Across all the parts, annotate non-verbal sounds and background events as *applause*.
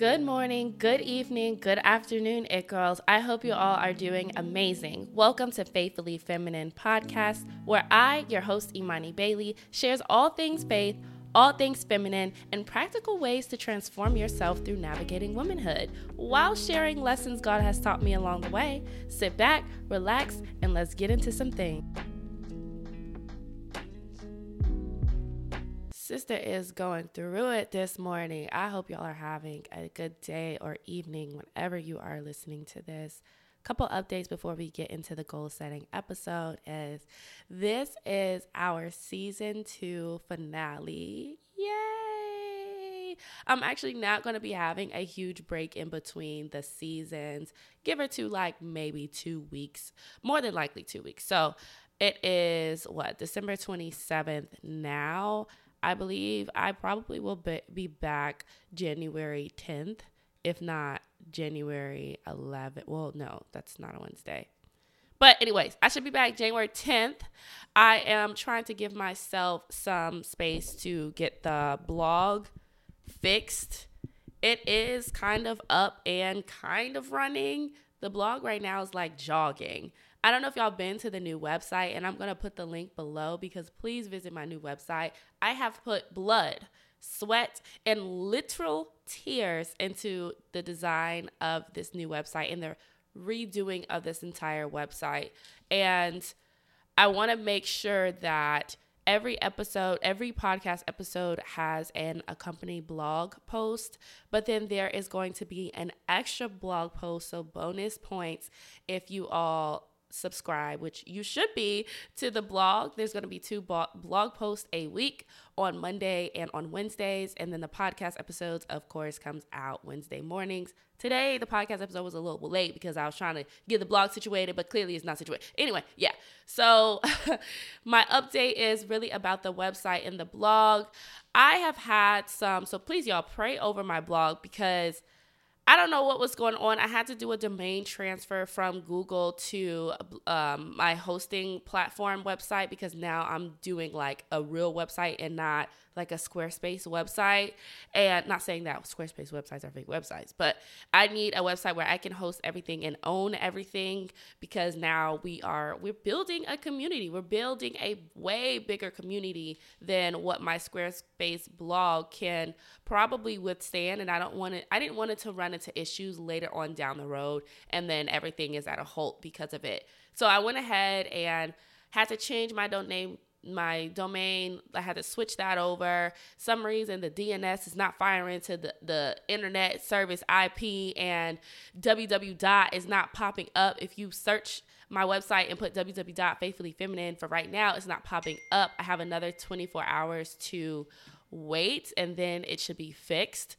Good morning, good evening, good afternoon, it girls. I hope you all are doing amazing. Welcome to Faithfully Feminine podcast, where I, your host Imani Bailey, shares all things faith, all things feminine, and practical ways to transform yourself through navigating womanhood while sharing lessons God has taught me along the way. Sit back, relax, and let's get into some things. Sister is going through it this morning. I hope y'all are having a good day or evening whenever you are listening to this. Couple updates before we get into the goal setting episode is this is our season 2 finale. Yay! I'm actually not going to be having a huge break in between the seasons. Give or two like maybe 2 weeks, more than likely 2 weeks. So, it is what December 27th now. I believe I probably will be back January 10th, if not January 11th. Well, no, that's not a Wednesday. But, anyways, I should be back January 10th. I am trying to give myself some space to get the blog fixed. It is kind of up and kind of running. The blog right now is like jogging. I don't know if y'all been to the new website, and I'm to put the link below because please visit my new website. I have put blood, sweat, and literal tears into the design of this new website and the redoing of this entire website. And I want to make sure that every episode, every podcast episode has an accompanying blog post, but then there is going to be an extra blog post, so bonus points if you all subscribe, which you should be to the blog. There's going to be two blog posts a week on Monday and on Wednesdays, and then the podcast episodes, of course, comes out Wednesday mornings. Today, the podcast episode was a little late because I was trying to get the blog situated, but clearly it's not situated. Anyway, yeah. So *laughs* my update is really about the website and the blog. I have had some, so please y'all pray over my blog because I don't know what was going on. I had to do a domain transfer from Google to um, my hosting platform website because now I'm doing like a real website and not like a Squarespace website. And not saying that Squarespace websites are fake websites, but I need a website where I can host everything and own everything because now we are we're building a community. We're building a way bigger community than what my Squarespace blog can probably withstand. And I don't want it I didn't want it to run into issues later on down the road and then everything is at a halt because of it. So I went ahead and had to change my domain my domain i had to switch that over. Some reason the dns is not firing to the, the internet service ip and www dot is not popping up. If you search my website and put www faithfully feminine, for right now it's not popping up. I have another 24 hours to wait and then it should be fixed.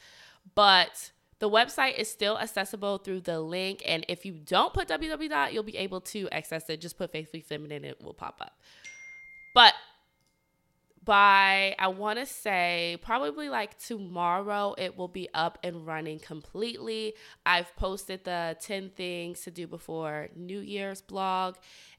But the website is still accessible through the link and if you don't put www dot you'll be able to access it. Just put faithfully feminine it will pop up but by I want to say probably like tomorrow it will be up and running completely. I've posted the 10 things to do before New Year's blog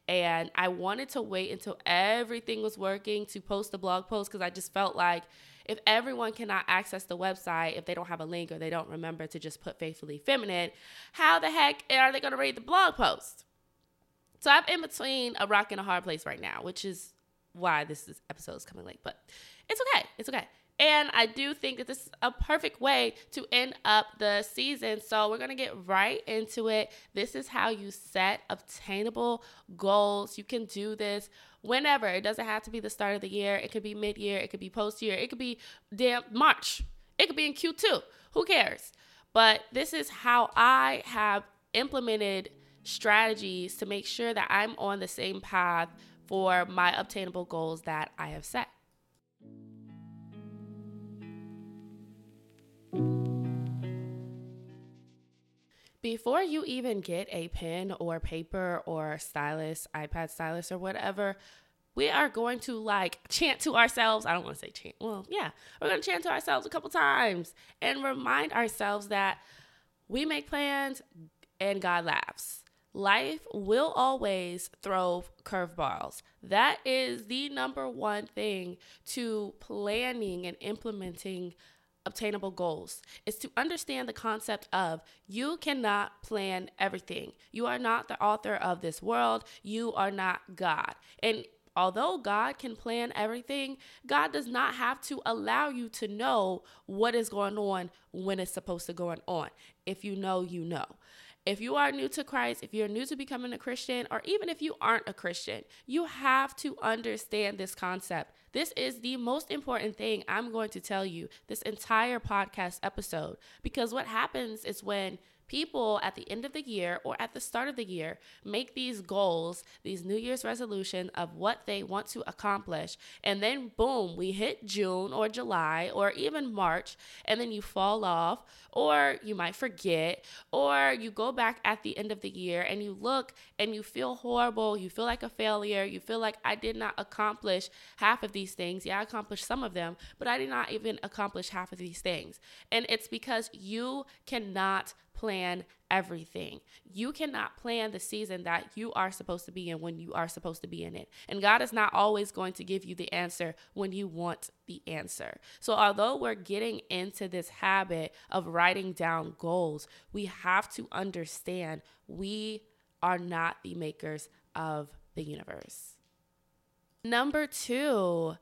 and I wanted to wait until everything was working to post the blog post cuz I just felt like if everyone cannot access the website if they don't have a link or they don't remember to just put faithfully feminine, how the heck are they going to read the blog post? So I'm in between a rock and a hard place right now, which is why this is, episode is coming late, but it's okay. It's okay. And I do think that this is a perfect way to end up the season. So we're going to get right into it. This is how you set obtainable goals. You can do this whenever. It doesn't have to be the start of the year. It could be mid year. It could be post year. It could be damn March. It could be in Q2. Who cares? But this is how I have implemented strategies to make sure that I'm on the same path for my obtainable goals that I have set. Before you even get a pen or paper or stylus, iPad stylus or whatever, we are going to like chant to ourselves. I don't want to say chant. Well, yeah, we're going to chant to ourselves a couple times and remind ourselves that we make plans and God laughs. Life will always throw curveballs. That is the number one thing to planning and implementing obtainable goals is to understand the concept of you cannot plan everything. You are not the author of this world. You are not God. And although God can plan everything, God does not have to allow you to know what is going on when it's supposed to go on. If you know, you know. If you are new to Christ, if you're new to becoming a Christian, or even if you aren't a Christian, you have to understand this concept. This is the most important thing I'm going to tell you this entire podcast episode because what happens is when people at the end of the year or at the start of the year make these goals, these New Year's resolution of what they want to accomplish. And then boom, we hit June or July or even March, and then you fall off, or you might forget, or you go back at the end of the year and you look and you feel horrible. You feel like a failure. You feel like I did not accomplish half of these things. Yeah, I accomplished some of them, but I did not even accomplish half of these things. And it's because you cannot plan everything. You cannot plan the season that you are supposed to be in when you are supposed to be in it. And God is not always going to give you the answer when you want the answer. So, although we're getting into this habit of writing down goals, we have to understand we are not the makers of the universe. Number two,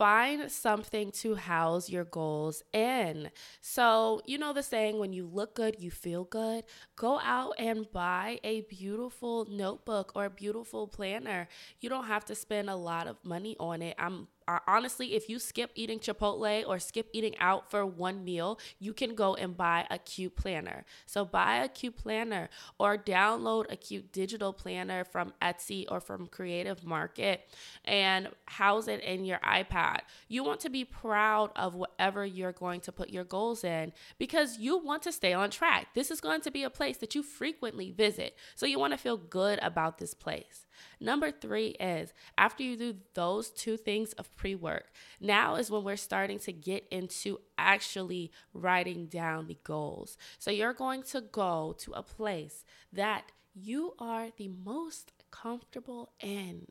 find something to house your goals in. So, you know the saying, when you look good, you feel good. Go out and buy a beautiful notebook or a beautiful planner. You don't have to spend a lot of money on it. I'm honestly, if you skip eating Chipotle or skip eating out for one meal, you can go and buy a cute planner. So buy a cute planner or download a cute digital planner from Etsy or from Creative Market and house it in your iPad. You want to be proud of whatever you're going to put your goals in because you want to stay on track. This is going to be a place that you frequently visit. So you want to feel good about this place. Number three is after you do those two things of pre work, now is when we're starting to get into actually writing down the goals. So you're going to go to a place that you are the most comfortable in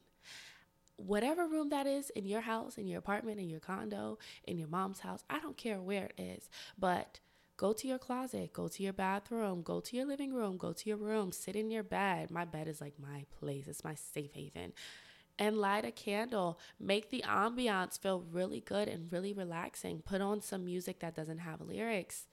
whatever room that is in your house, in your apartment, in your condo, in your mom's house, I don't care where it is, but Go to your closet, go to your bathroom, go to your living room, go to your room, sit in your bed. My bed is like my place, it's my safe haven. And light a candle. Make the ambiance feel really good and really relaxing. Put on some music that doesn't have lyrics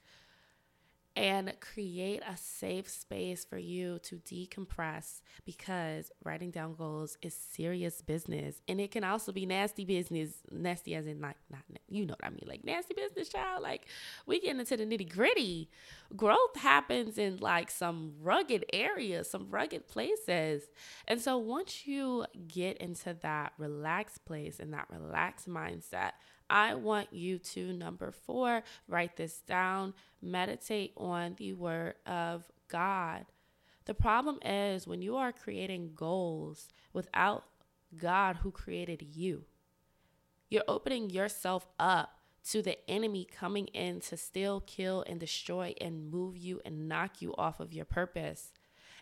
and create a safe space for you to decompress because writing down goals is serious business. And it can also be nasty business nasty as in like not you know what i mean like nasty business child. Like we get into the nitty gritty growth happens in like some rugged areas some rugged places. And so once you get into that relaxed place and that relaxed mindset I want you to, number four, write this down, meditate on the word of God. The problem is when you are creating goals without God who created you, you're opening yourself up to the enemy coming in to steal, kill, and destroy and move you and knock you off of your purpose.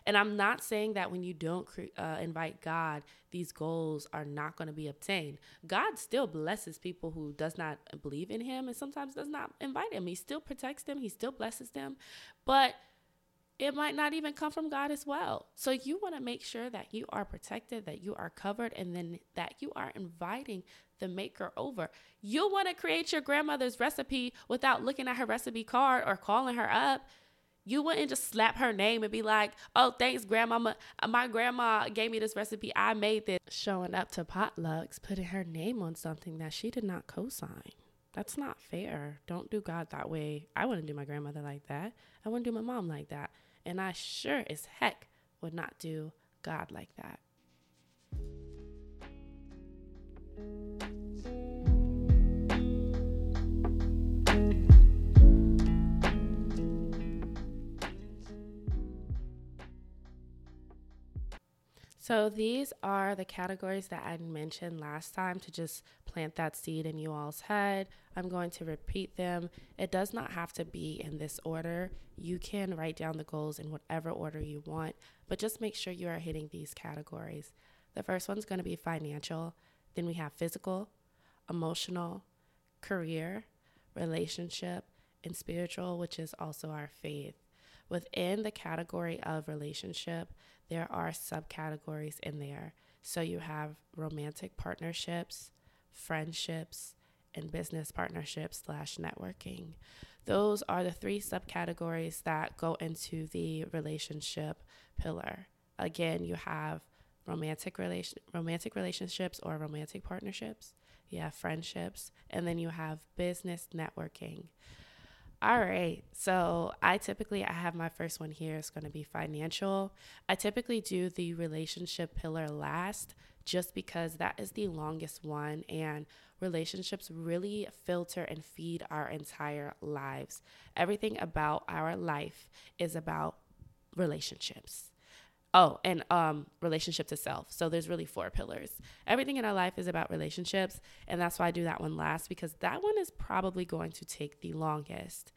And I'm not saying that when you don't uh, invite God, these goals are not going to be obtained. God still blesses people who does not believe in him and sometimes does not invite him. He still protects them, he still blesses them. But it might not even come from God as well. So you want to make sure that you are protected, that you are covered, and then that you are inviting the maker over. You want to create your grandmother's recipe without looking at her recipe card or calling her up. You wouldn't just slap her name and be like, oh, thanks, grandmama. Uh, my grandma gave me this recipe. I made this. Showing up to potlucks, putting her name on something that she did not co sign. That's not fair. Don't do God that way. I wouldn't do my grandmother like that. I wouldn't do my mom like that. And I sure as heck would not do God like that. So these are the categories that I mentioned last time to just plant that seed in you all's head. I'm going to repeat them. It does not have to be in this order. You can write down the goals in whatever order you want, but just make sure you are hitting these categories. The first one's going to be financial. Then we have physical, emotional, career, relationship, and spiritual, which is also our faith. Within the category of relationship, there are subcategories in there. So you have romantic partnerships, friendships, and business partnerships slash networking. Those are the three subcategories that go into the relationship pillar. Again, you have romantic relation romantic relationships or romantic partnerships. You have friendships, and then you have business networking. All right. So I typically I have my first one here. It's going to be financial. I typically do the relationship pillar last just because that is the longest one and relationships really filter and feed our entire lives. Everything about our life is about relationships. Oh, and um, relationship to self. So there's really four pillars. Everything in our life is about relationships, and that's why I do that one last because that one is probably going to take the longest.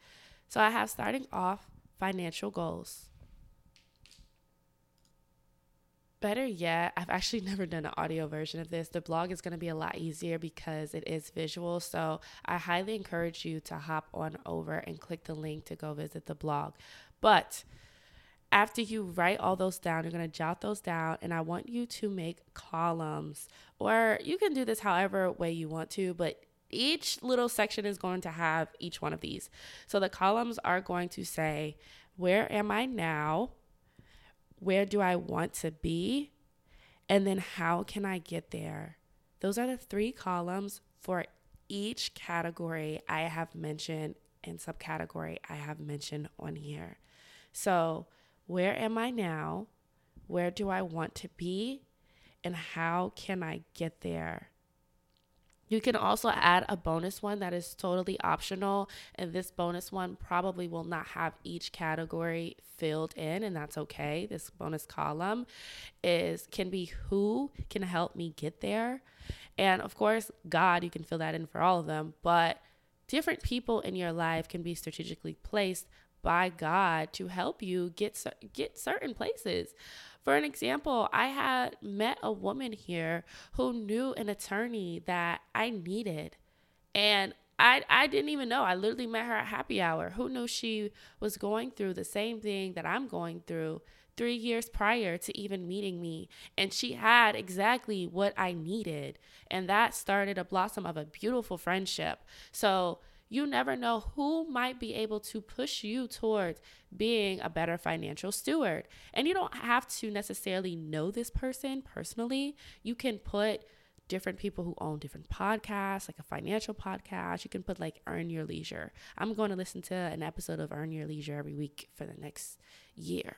So I have starting off financial goals. Better yet, I've actually *laughs* never done an audio version of this. The blog is going to be a lot easier because it is visual. So I highly encourage you to hop on over and click the link to go visit the blog. But after you write all those down, you're going to jot those down, and I want you to make columns. Or you can do this however way you want to, but each little section is going to have each one of these. So the columns are going to say, Where am I now? Where do I want to be? And then how can I get there? Those are the three columns for each category I have mentioned and subcategory I have mentioned on here. So, where am I now? Where do I want to be? And how can I get there? You can also add a bonus one that is totally optional. And this bonus one probably will not have each category filled in, and that's okay. This bonus column is can be who can help me get there. And of course, God, you can fill that in for all of them, but different people in your life can be strategically placed by God to help you get get certain places. For an example, I had met a woman here who knew an attorney that I needed. And I, I didn't even know. I literally met her at happy hour. Who knew she was going through the same thing that I'm going through three years prior to even meeting me? And she had exactly what I needed. And that started a blossom of a beautiful friendship. So, you never know who might be able to push you towards being a better financial steward. And you don't have to necessarily know this person personally. You can put different people who own different podcasts, like a financial podcast. You can put like Earn Your Leisure. I'm going to listen to an episode of Earn Your Leisure every week for the next year.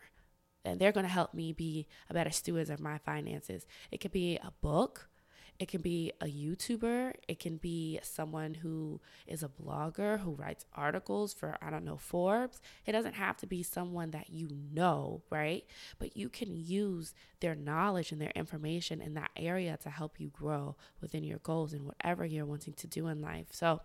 And they're going to help me be a better steward of my finances. It could be a book, it can be a YouTuber, it can be someone who is a blogger who writes articles for, I don't know, Forbes. It doesn't have to be someone that you know, right? But you can use their knowledge and their information in that area to help you grow within your goals and whatever you're wanting to do in life. So,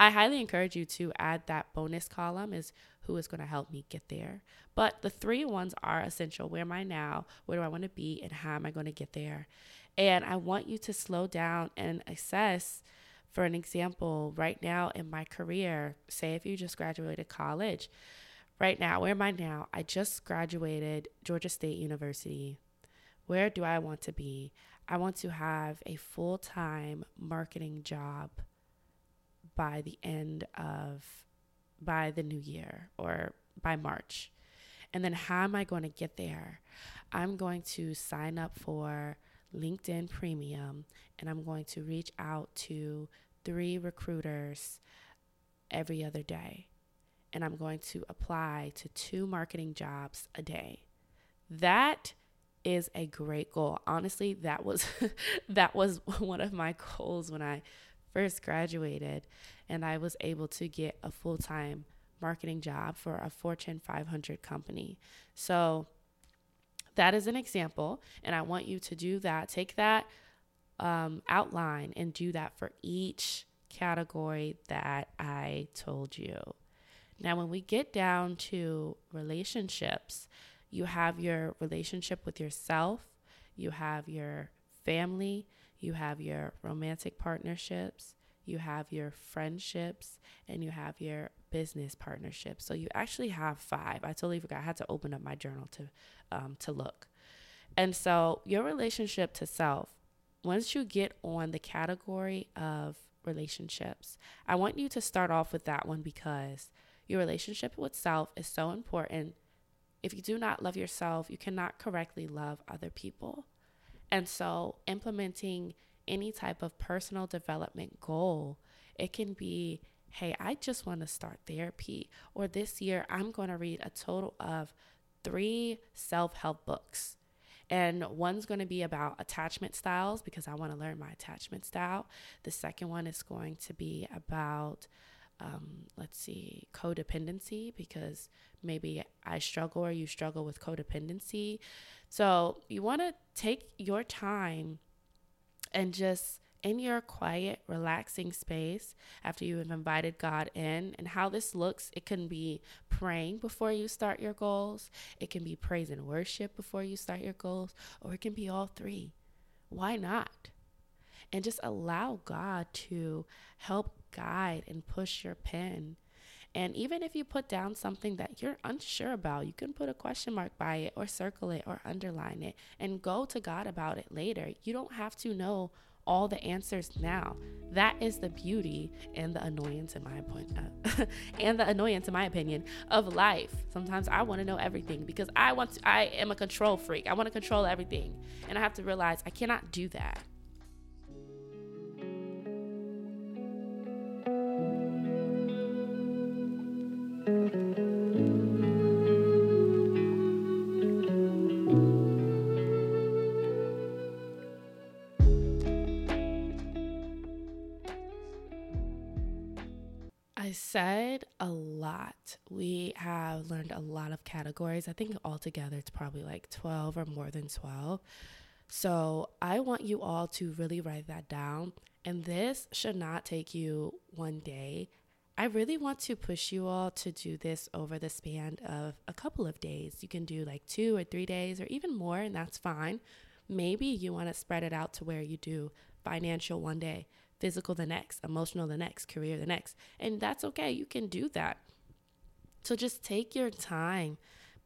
I highly encourage you to add that bonus column is who is going to help me get there. But the three ones are essential. Where am I now? Where do I want to be? And how am I going to get there? And I want you to slow down and assess. For an example, right now in my career, say if you just graduated college, right now, where am I now? I just graduated Georgia State University. Where do I want to be? I want to have a full time marketing job by the end of, by the new year or by March. And then how am I going to get there? I'm going to sign up for LinkedIn Premium, and I'm going to reach out to three recruiters every other day. And I'm going to apply to two marketing jobs a day. That is a great goal. Honestly, that was *laughs* that was *laughs* one of my goals when I first graduated and I was able to get a full-time marketing job for a Fortune 500 company. So, that is an example. And I want you to do that. Take that um, outline and do that for each category that I told you. Now, when we get down to relationships, you have your relationship with yourself, you have your family, you have your romantic partnerships, you have your friendships, and you have your business partnerships. So you actually have five. I totally forgot. I had to open up my journal to um, to look. And so your relationship to self, once you get on the category of relationships, I want you to start off with that one because your relationship with self is so important. If you do not love yourself, you cannot correctly love other people. And so, implementing any type of personal development goal, it can be hey, I just want to start therapy, or this year I'm going to read a total of three self help books. And one's going to be about attachment styles because I want to learn my attachment style. The second one is going to be about, um, let's see, codependency because maybe I struggle or you struggle with codependency. So you want to take your time and just in your quiet, relaxing space after you have invited God in. And how this looks, it can be praying before you start your goals, it can be praise and worship before you start your goals, or it can be all three. Why not? And just allow God to help guide and push your pen. And even if you put down something that you're unsure about, you can put a question mark by it or circle it or underline it and go to God about it later. You don't have to know all the answers now. That is the beauty and the annoyance in my point uh, *laughs* and the annoyance in my opinion of life. Sometimes I want to know everything because I want to I am a control freak. I want to control everything. And I have to realize I cannot do that. Categories. I think altogether it's probably like 12 or more than 12. So I want you all to really write that down. And this should not take you one day. I really want to push you all to do this over the span of a couple of days. You can do like two or three days or even more, and that's fine. Maybe you want to spread it out to where you do financial one day, physical the next, emotional the next, career the next. And that's okay. You can do that. So just take your time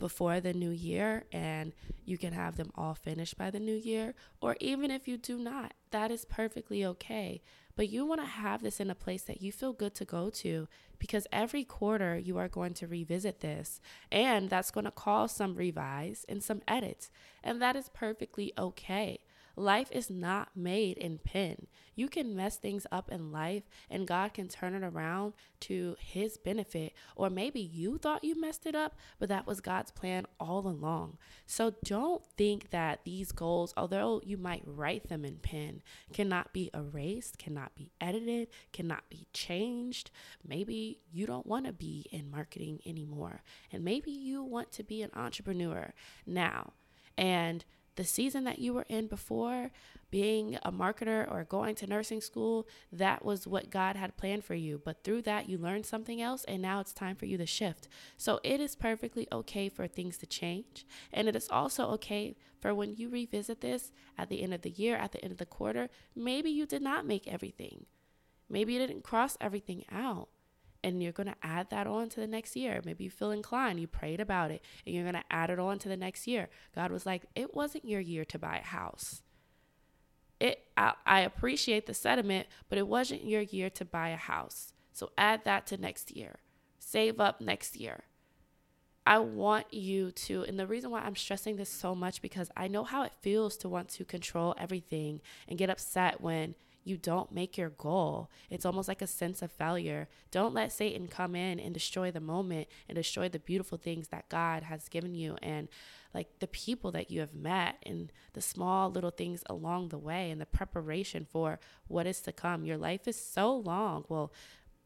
before the new year and you can have them all finished by the new year. Or even if you do not, that is perfectly okay. But you want to have this in a place that you feel good to go to because every quarter you are going to revisit this and that's going to cause some revise and some edits. And that is perfectly okay. Life is not made in pen. You can mess things up in life and God can turn it around to his benefit. Or maybe you thought you messed it up, but that was God's plan all along. So don't think that these goals, although you might write them in pen, cannot be erased, cannot be edited, cannot be changed. Maybe you don't want to be in marketing anymore. And maybe you want to be an entrepreneur now. And the season that you were in before, being a marketer or going to nursing school, that was what God had planned for you. But through that, you learned something else, and now it's time for you to shift. So it is perfectly okay for things to change. And it is also okay for when you revisit this at the end of the year, at the end of the quarter, maybe you did not make everything. Maybe you didn't cross everything out and you're going to add that on to the next year. Maybe you feel inclined, you prayed about it, and you're going to add it on to the next year. God was like, it wasn't your year to buy a house. It, I, I appreciate the sentiment, but it wasn't your year to buy a house. So add that to next year. Save up next year. I want you to, and the reason why I'm stressing this so much because I know how it feels to want to control everything and get upset when you don't make your goal. It's almost like a sense of failure. Don't let Satan come in and destroy the moment and destroy the beautiful things that God has given you and like the people that you have met and the small little things along the way and the preparation for what is to come. Your life is so long. Well,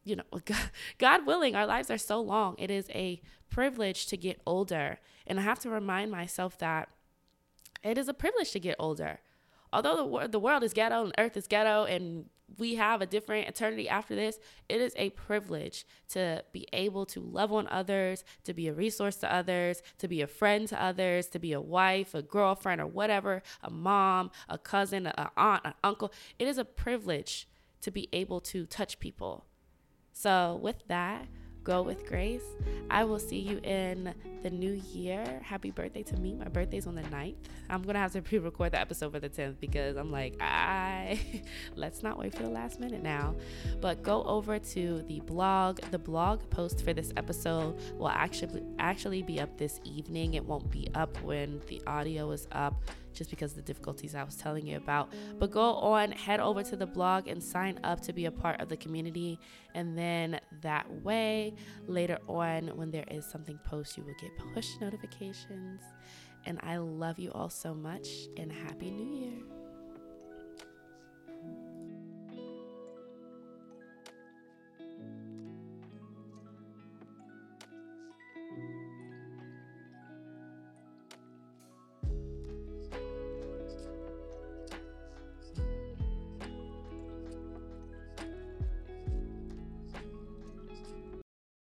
you know, *laughs* God, willing, our lives are so long. It is a privilege to get older. And I have to remind myself that it is a privilege to get older although the, the world is ghetto and earth is ghetto and we have a different eternity after this, it is a privilege to be able to love on others, to be a resource to others, to be a friend to others, to be a wife, a girlfriend, or whatever, a mom, a cousin, an aunt, an uncle. It is a privilege to be able to touch people. So, with that, Go with grace. I will see you in the new year. Happy birthday to me. My birthday's on the 9th. I'm going to have to *laughs* pre record the episode for the 10th because I'm like, I *laughs* let's not wait for the last minute now. But go over to the blog. The blog post for this episode will actually actually be up this evening. It won't be up when the audio is up just because the difficulties I was telling you about. But go on, head over to the blog and sign up to be a part of the community. And then that way, later on, when there is something post, you will get push notifications. And I love you all so much and Happy New Year.